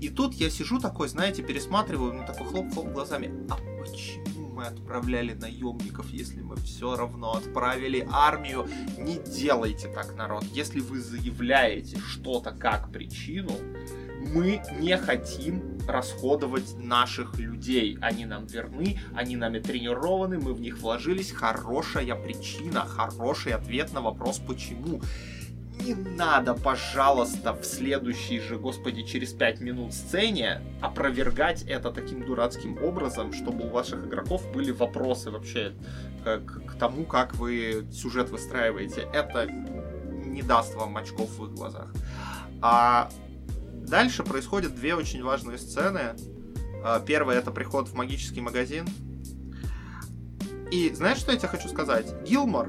И тут я сижу такой, знаете, пересматриваю, ну такой хлоп-хлоп глазами. А почему? Мы отправляли наемников, если мы все равно отправили армию. Не делайте так, народ. Если вы заявляете что-то как причину, мы не хотим расходовать наших людей. Они нам верны, они нами тренированы, мы в них вложились. Хорошая причина, хороший ответ на вопрос почему не надо, пожалуйста, в следующей же, господи, через 5 минут сцене опровергать это таким дурацким образом, чтобы у ваших игроков были вопросы вообще к, к тому, как вы сюжет выстраиваете. Это не даст вам очков в их глазах. А дальше происходят две очень важные сцены. А, первая это приход в магический магазин. И знаешь, что я тебе хочу сказать? Гилмор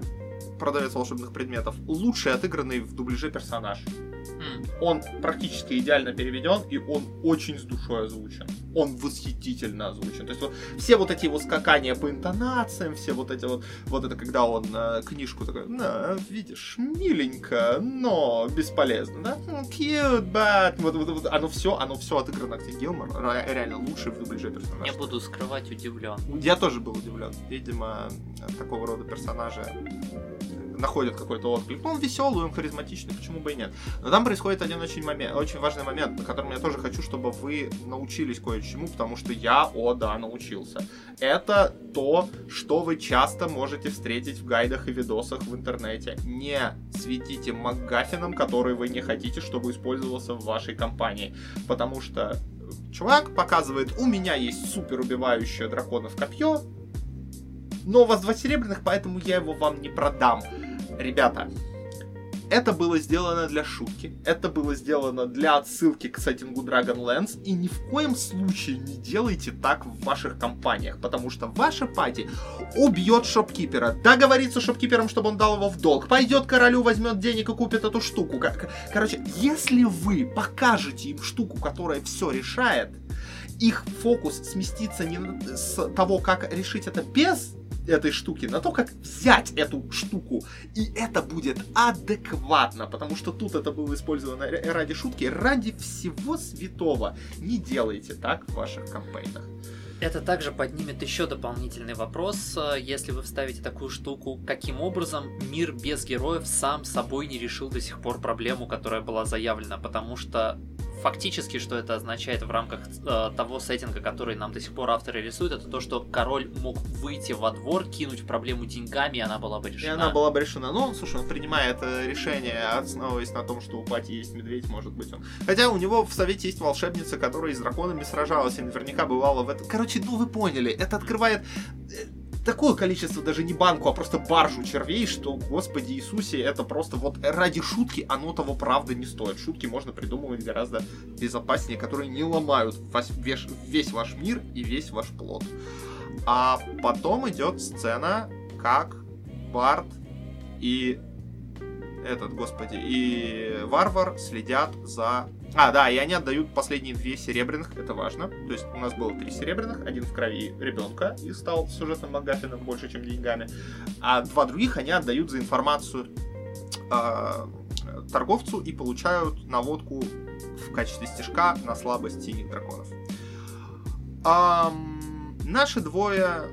продавец волшебных предметов, лучший отыгранный в дубляже персонаж. Он практически идеально переведен, и он очень с душой озвучен. Он восхитительно озвучен. То есть вот все вот эти вот скакания по интонациям, все вот эти вот, вот это когда он э, книжку такой, на, видишь, миленько, но бесполезно, да? Ну, cute, but... Вот, вот, вот, оно все, оно все отыграно Акти Гилмор, реально лучший в дубляже персонаж. Я буду скрывать удивлен. Я тоже был удивлен. Видимо, такого рода персонажа находит какой-то отклик. Ну, он веселый, он харизматичный, почему бы и нет. Но там происходит один очень, момент, очень важный момент, на котором я тоже хочу, чтобы вы научились кое-чему, потому что я, о да, научился. Это то, что вы часто можете встретить в гайдах и видосах в интернете. Не светите МакГаффином, который вы не хотите, чтобы использовался в вашей компании. Потому что чувак показывает, у меня есть супер убивающее драконов копье, но у вас два серебряных, поэтому я его вам не продам. Ребята, это было сделано для шутки, это было сделано для отсылки к сеттингу Dragonlance, и ни в коем случае не делайте так в ваших компаниях, потому что ваша пати убьет шопкипера, договорится с шопкипером, чтобы он дал его в долг, пойдет королю, возьмет денег и купит эту штуку. Короче, если вы покажете им штуку, которая все решает, их фокус сместится не с того, как решить это без этой штуки, на то, как взять эту штуку. И это будет адекватно, потому что тут это было использовано ради шутки, ради всего святого. Не делайте так в ваших кампейнах. Это также поднимет еще дополнительный вопрос, э, если вы вставите такую штуку, каким образом мир без героев сам собой не решил до сих пор проблему, которая была заявлена, потому что фактически, что это означает в рамках э, того сеттинга, который нам до сих пор авторы рисуют, это то, что король мог выйти во двор, кинуть проблему деньгами, и она была бы решена. И она была бы решена. Ну, слушай, он принимает э, решение, основываясь на том, что у Пати есть медведь, может быть он. Хотя у него в Совете есть волшебница, которая с драконами сражалась, и наверняка бывала в этом. Короче, ну вы поняли, это открывает э, такое количество даже не банку, а просто баржу червей, что, господи Иисусе, это просто вот ради шутки оно того правда не стоит. Шутки можно придумывать гораздо безопаснее, которые не ломают весь, ваш мир и весь ваш плод. А потом идет сцена, как Барт и этот, господи, и Варвар следят за а, да, и они отдают последние две серебряных, это важно. То есть у нас было три серебряных, один в крови ребенка и стал сюжетным Магафином больше, чем деньгами. А два других они отдают за информацию э, торговцу и получают наводку в качестве стежка на слабость синих драконов. Эм, наши двое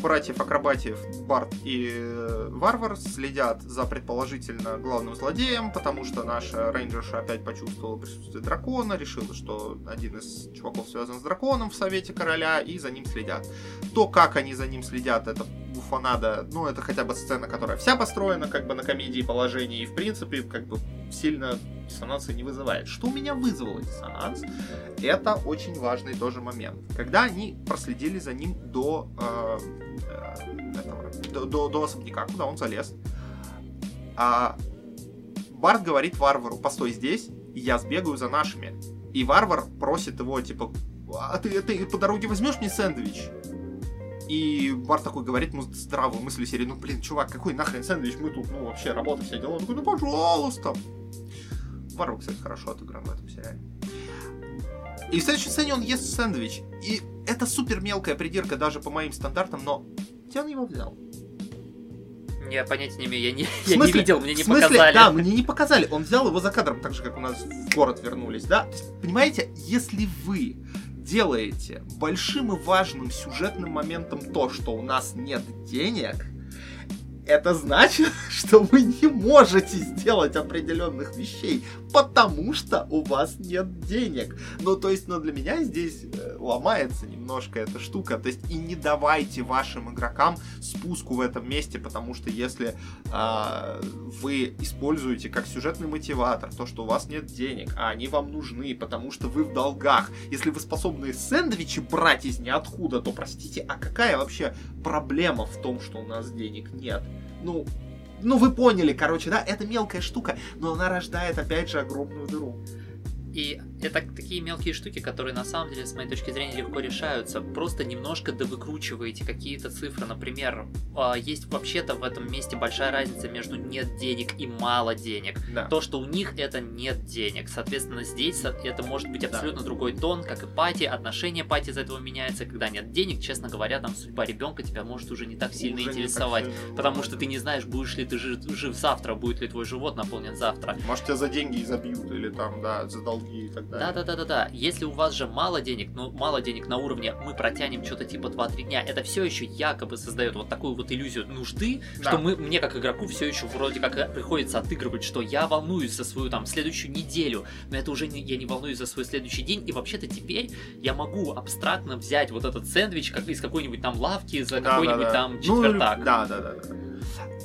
братьев-акробатиев Барт и э, Варвар следят за предположительно главным злодеем, потому что наша рейнджерша опять почувствовала присутствие дракона, решила, что один из чуваков связан с драконом в Совете Короля, и за ним следят. То, как они за ним следят, это буфанада, ну, это хотя бы сцена, которая вся построена как бы на комедии положений, и в принципе, как бы сильно диссонанса не вызывает. Что у меня вызвало диссонанс, это очень важный тоже момент. Когда они проследили за ним до, э, этого, до, до, до особняка, куда он залез, а Барт говорит варвару, постой здесь, я сбегаю за нашими. И варвар просит его, типа, а ты, ты по дороге возьмешь мне сэндвич? И Бар такой говорит ему здравую мысль серии, ну блин, чувак, какой нахрен сэндвич, мы тут, ну вообще, работа, все дела. Он такой, ну пожалуйста. Варвар, кстати, хорошо отыгран в этом сериале. И в следующей сцене он ест сэндвич. И это супер мелкая придирка даже по моим стандартам, но где он его взял? Я понятия не имею, я не, я не видел, мне не в смысле, показали. Да, мне не показали. Он взял его за кадром, так же, как у нас в город вернулись, да? есть, понимаете, если вы делаете большим и важным сюжетным моментом то, что у нас нет денег, это значит, что вы не можете сделать определенных вещей, потому что у вас нет денег. Ну, то есть, ну, для меня здесь э, ломается немножко эта штука. То есть, и не давайте вашим игрокам спуску в этом месте, потому что если э, вы используете как сюжетный мотиватор то, что у вас нет денег, а они вам нужны, потому что вы в долгах, если вы способны сэндвичи брать из ниоткуда, то, простите, а какая вообще проблема в том, что у нас денег нет? ну, ну вы поняли, короче, да, это мелкая штука, но она рождает опять же огромную дыру. И это такие мелкие штуки, которые на самом деле, с моей точки зрения, легко решаются. Просто немножко довыкручиваете какие-то цифры. Например, а, есть вообще-то в этом месте большая разница между нет денег и мало денег. Да. То, что у них это нет денег. Соответственно, здесь это может быть абсолютно да. другой тон, как и пати. Отношение пати из этого меняется. Когда нет денег, честно говоря, там судьба ребенка тебя может уже не так сильно уже интересовать. Так сильно. Потому что ты не знаешь, будешь ли ты жив, жив завтра, будет ли твой живот наполнен завтра. Может, тебя за деньги забьют или там, да, за долги и так далее. Да-да-да-да-да. Если у вас же мало денег, ну, мало денег на уровне мы протянем что-то типа 2-3 дня, это все еще якобы создает вот такую вот иллюзию нужды, да. что мы, мне как игроку все еще вроде как приходится отыгрывать, что я волнуюсь за свою там следующую неделю, но это уже не, я не волнуюсь за свой следующий день, и вообще-то теперь я могу абстрактно взять вот этот сэндвич как из какой-нибудь там лавки за да, какой-нибудь да, да. там ну, четвертак. Ну, да, да, да. да.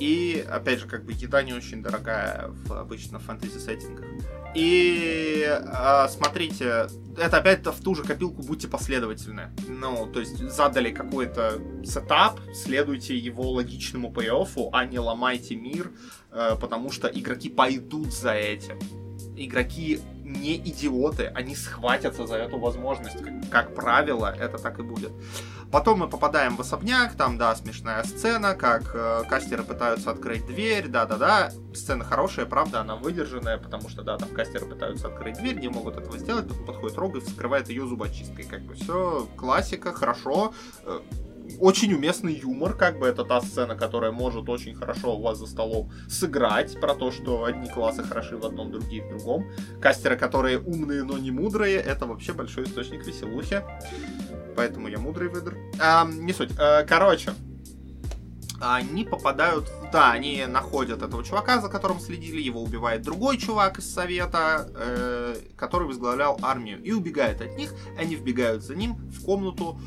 И, опять же, как бы еда не очень дорогая в обычно фэнтези сеттингах. И э, смотрите, это опять в ту же копилку будьте последовательны. Ну, то есть задали какой-то сетап, следуйте его логичному пей а не ломайте мир, э, потому что игроки пойдут за этим. Игроки не идиоты, они схватятся за эту возможность. Как, как правило, это так и будет. Потом мы попадаем в особняк, там, да, смешная сцена, как э, кастеры пытаются открыть дверь, да-да-да. Сцена хорошая, правда, она выдержанная, потому что, да, там кастеры пытаются открыть дверь, не могут этого сделать, потом подходит Рог и вскрывает ее зубочисткой. Как бы все, классика, хорошо. Э, очень уместный юмор, как бы это та сцена, которая может очень хорошо у вас за столом сыграть, про то, что одни классы хороши в одном, другие в другом. Кастеры, которые умные, но не мудрые, это вообще большой источник веселухи. Поэтому я мудрый выдр. А, не суть. А, короче, они попадают... Да, они находят этого чувака, за которым следили, его убивает другой чувак из совета, э, который возглавлял армию, и убегает от них. Они вбегают за ним в комнату,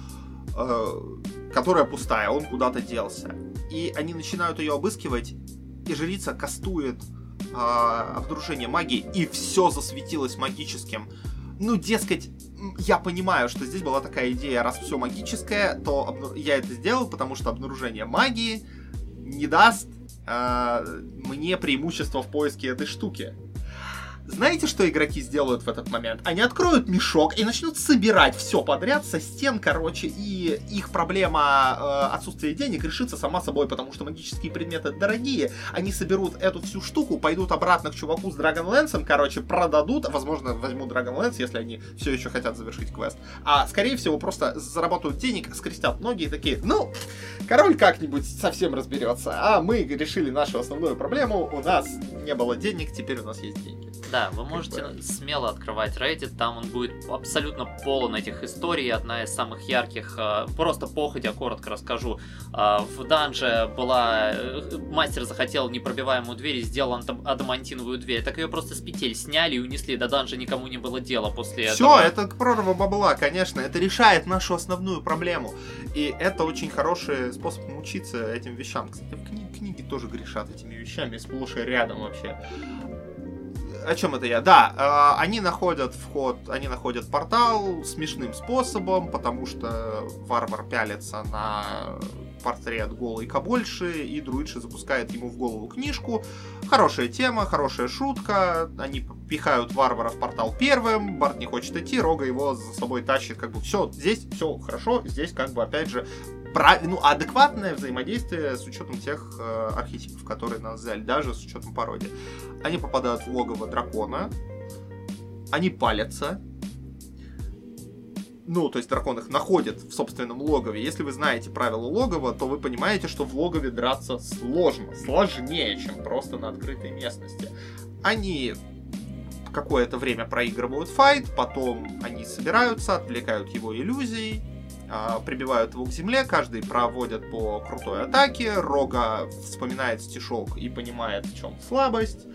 э, которая пустая, он куда-то делся. И они начинают ее обыскивать, и жрица кастует э, обнаружение магии, и все засветилось магическим. Ну, дескать, я понимаю, что здесь была такая идея, раз все магическое, то я это сделал, потому что обнаружение магии не даст э, мне преимущество в поиске этой штуки. Знаете, что игроки сделают в этот момент? Они откроют мешок и начнут собирать все подряд со стен, короче, и их проблема э, отсутствия денег решится сама собой, потому что магические предметы дорогие. Они соберут эту всю штуку, пойдут обратно к чуваку с Dragonlance, короче, продадут, возможно, возьмут Dragonlance, если они все еще хотят завершить квест. А, скорее всего, просто заработают денег, скрестят ноги и такие, ну, король как-нибудь совсем разберется, а мы решили нашу основную проблему, у нас не было денег, теперь у нас есть деньги. Да, вы можете бы... смело открывать Reddit, там он будет абсолютно полон этих историй. Одна из самых ярких, э, просто походя, коротко расскажу. Э, в данже была... Э, мастер захотел непробиваемую дверь и сделал адамантиновую дверь. Так ее просто с петель сняли и унесли. До данжа никому не было дела после Все, этого. это прорва бабла, конечно. Это решает нашу основную проблему. И это очень хороший способ научиться этим вещам. Кстати, в кни- книге тоже грешат этими вещами, сплошь и рядом вообще о чем это я? Да, э, они находят вход, они находят портал смешным способом, потому что варвар пялится на портрет голой Кабольши, и Друидши запускает ему в голову книжку. Хорошая тема, хорошая шутка. Они пихают варвара в портал первым, Барт не хочет идти, Рога его за собой тащит, как бы все, здесь все хорошо, здесь как бы опять же прав... ну, адекватное взаимодействие с учетом тех э, архетипов, которые нас взяли, даже с учетом пародии. Они попадают в логово дракона, они палятся, ну, то есть дракон их находит в собственном логове. Если вы знаете правила логова, то вы понимаете, что в логове драться сложно. Сложнее, чем просто на открытой местности. Они какое-то время проигрывают файт, потом они собираются, отвлекают его иллюзией, прибивают его к земле, каждый проводят по крутой атаке, Рога вспоминает стишок и понимает, в чем слабость,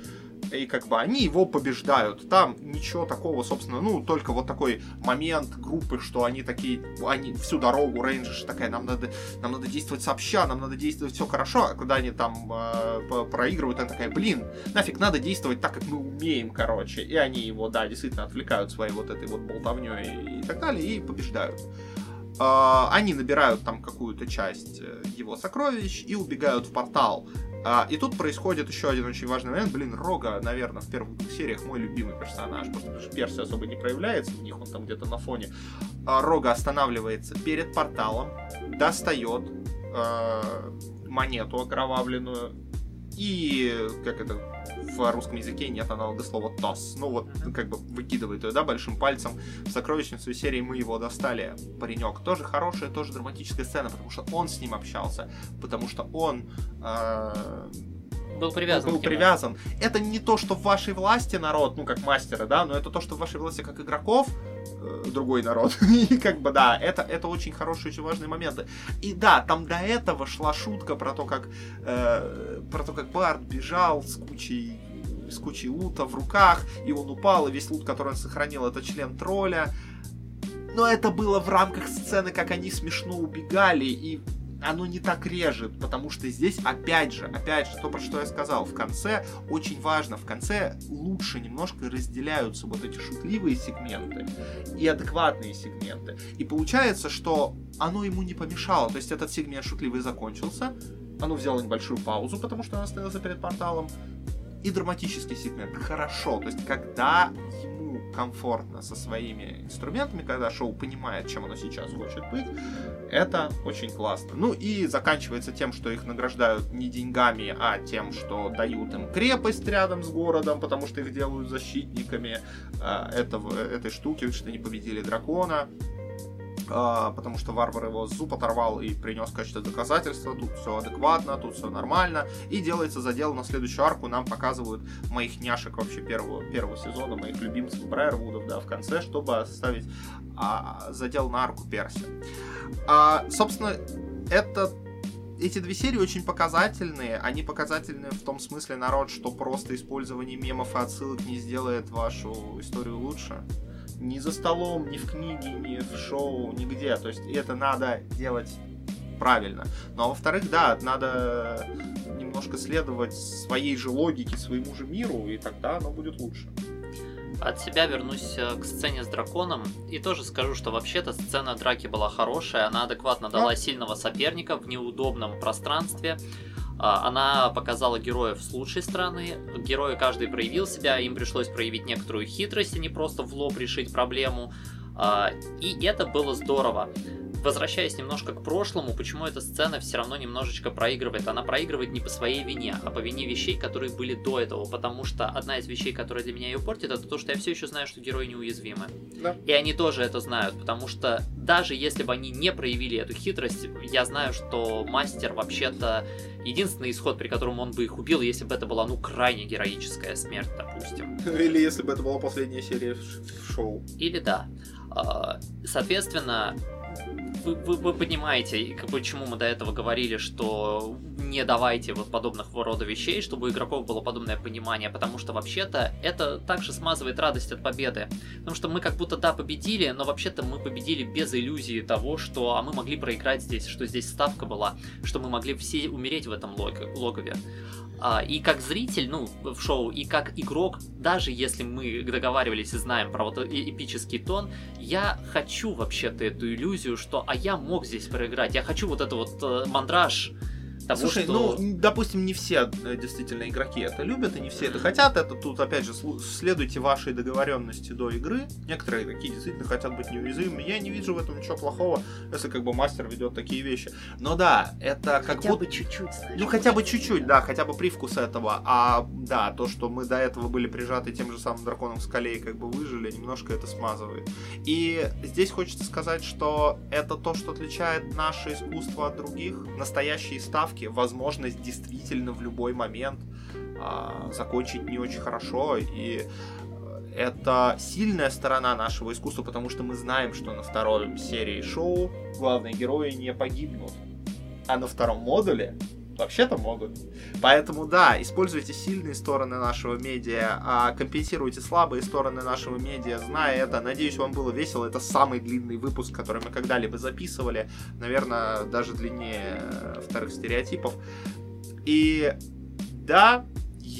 и как бы они его побеждают. Там ничего такого, собственно, ну, только вот такой момент группы, что они такие, они всю дорогу, рейнджерши такая, нам надо, нам надо действовать сообща, нам надо действовать все хорошо, а когда они там э, проигрывают, она такая, блин, нафиг надо действовать так, как мы умеем, короче. И они его, да, действительно отвлекают своей вот этой вот болтовней и, и так далее, и побеждают. А, они набирают там какую-то часть э, его сокровищ и убегают в портал. А, и тут происходит еще один очень важный момент. Блин, Рога, наверное, в первых сериях мой любимый персонаж, просто потому что Перси особо не проявляется в них, он там где-то на фоне. Рога останавливается перед порталом, достает монету окровавленную и, как это, в русском языке нет аналога слова тос. Ну вот, как бы выкидывает ее, да, большим пальцем в сокровищницу серии «Мы его достали». Паренек. Тоже хорошая, тоже драматическая сцена, потому что он с ним общался, потому что он... Э был привязан. Был привязан. Это не то, что в вашей власти народ, ну, как мастера, да, но это то, что в вашей власти как игроков, э, другой народ. И как бы, да, это, это очень хорошие, очень важные моменты. И да, там до этого шла шутка про то, как, э, про то, как Барт бежал с кучей с кучей лута в руках, и он упал, и весь лут, который он сохранил, это член тролля. Но это было в рамках сцены, как они смешно убегали, и оно не так режет, потому что здесь, опять же, опять же, то, про что я сказал, в конце очень важно, в конце лучше немножко разделяются вот эти шутливые сегменты и адекватные сегменты. И получается, что оно ему не помешало, то есть этот сегмент шутливый закончился, оно взяло небольшую паузу, потому что оно остановился перед порталом, и драматический сегмент. Хорошо, то есть когда комфортно со своими инструментами, когда шоу понимает, чем оно сейчас хочет быть, это очень классно. Ну и заканчивается тем, что их награждают не деньгами, а тем, что дают им крепость рядом с городом, потому что их делают защитниками э, этого, этой штуки, что они победили дракона. А, потому что варвар его зуб оторвал и принес в качестве доказательства. Тут все адекватно, тут все нормально. И делается задел на следующую арку. Нам показывают моих няшек вообще первого, первого сезона, моих любимцев Брайервудов, да, в конце, чтобы составить а, задел на арку Перси. А, собственно, это эти две серии очень показательные. Они показательны в том смысле, народ, что просто использование мемов и отсылок не сделает вашу историю лучше ни за столом, ни в книге, ни в шоу, нигде. То есть это надо делать правильно. Ну а во-вторых, да, надо немножко следовать своей же логике, своему же миру, и тогда оно будет лучше. От себя вернусь э, к сцене с драконом и тоже скажу, что вообще-то сцена драки была хорошая, она адекватно дала сильного соперника в неудобном пространстве. А, она показала героев с лучшей стороны. Герои каждый проявил себя, им пришлось проявить некоторую хитрость, а не просто в лоб решить проблему. А, и это было здорово возвращаясь немножко к прошлому, почему эта сцена все равно немножечко проигрывает? Она проигрывает не по своей вине, а по вине вещей, которые были до этого. Потому что одна из вещей, которая для меня ее портит, это то, что я все еще знаю, что герои неуязвимы. Да. И они тоже это знают, потому что даже если бы они не проявили эту хитрость, я знаю, что мастер вообще-то единственный исход, при котором он бы их убил, если бы это была, ну, крайне героическая смерть, допустим. Или если бы это была последняя серия в шоу. Или да. А, соответственно, вы, вы, вы понимаете, почему мы до этого говорили, что не давайте вот подобных рода вещей, чтобы у игроков было подобное понимание, потому что вообще-то это также смазывает радость от победы. Потому что мы как будто да победили, но вообще-то мы победили без иллюзии того, что а мы могли проиграть здесь, что здесь ставка была, что мы могли все умереть в этом лог логове. А, и как зритель, ну, в шоу, и как игрок, даже если мы договаривались и знаем про вот эпический тон, я хочу вообще-то эту иллюзию, что а я мог здесь проиграть, я хочу вот это вот э, мандраж Того, Слушай, что... ну, допустим, не все э, действительно игроки это любят, и не все это хотят. Это тут, опять же, следуйте вашей договоренности до игры. Некоторые игроки действительно хотят быть неуязвимыми. Я не вижу в этом ничего плохого, если как бы мастер ведет такие вещи. Но да, это как хотя будто... бы чуть-чуть, знаешь, Ну, хотя бы чуть-чуть, да, хотя бы привкус этого. А, да, то, что мы до этого были прижаты тем же самым драконом в скале и как бы выжили, немножко это смазывает. И здесь хочется сказать, что это то, что отличает наше искусство от других. Настоящие ставки все возможность действительно в любой момент а, закончить не очень хорошо. И э, это сильная сторона нашего искусства, потому что мы знаем, что на второй серии шоу главные герои не погибнут. А на втором модуле вообще-то могут. Поэтому да, используйте сильные стороны нашего медиа, а компенсируйте слабые стороны нашего медиа, зная это. Надеюсь, вам было весело. Это самый длинный выпуск, который мы когда-либо записывали. Наверное, даже длиннее вторых стереотипов. И да,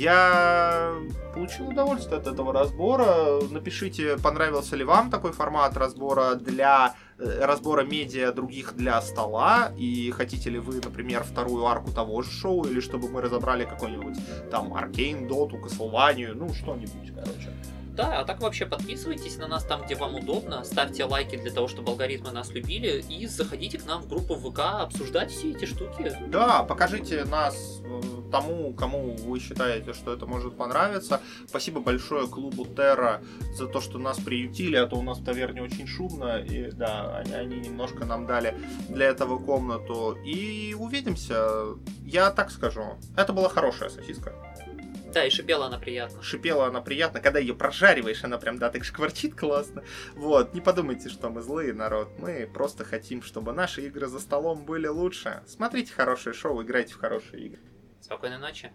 я получил удовольствие от этого разбора. Напишите, понравился ли вам такой формат разбора для э, разбора медиа других для стола, и хотите ли вы, например, вторую арку того же шоу, или чтобы мы разобрали какой-нибудь там Аркейн, Доту, Castlevania, ну что-нибудь, короче. Да, а так вообще подписывайтесь на нас там, где вам удобно, ставьте лайки для того, чтобы алгоритмы нас любили, и заходите к нам в группу ВК обсуждать все эти штуки. Да, покажите нас э, тому, кому вы считаете, что это может понравиться. Спасибо большое клубу Терра за то, что нас приютили, а то у нас в таверне очень шумно, и да, они, они немножко нам дали для этого комнату. И увидимся. Я так скажу, это была хорошая сосиска. Да, и шипела она приятно. Шипела она приятно. Когда ее прожариваешь, она прям, да, так шкварчит классно. Вот, не подумайте, что мы злые, народ. Мы просто хотим, чтобы наши игры за столом были лучше. Смотрите хорошее шоу, играйте в хорошие игры. Спокойной ночи.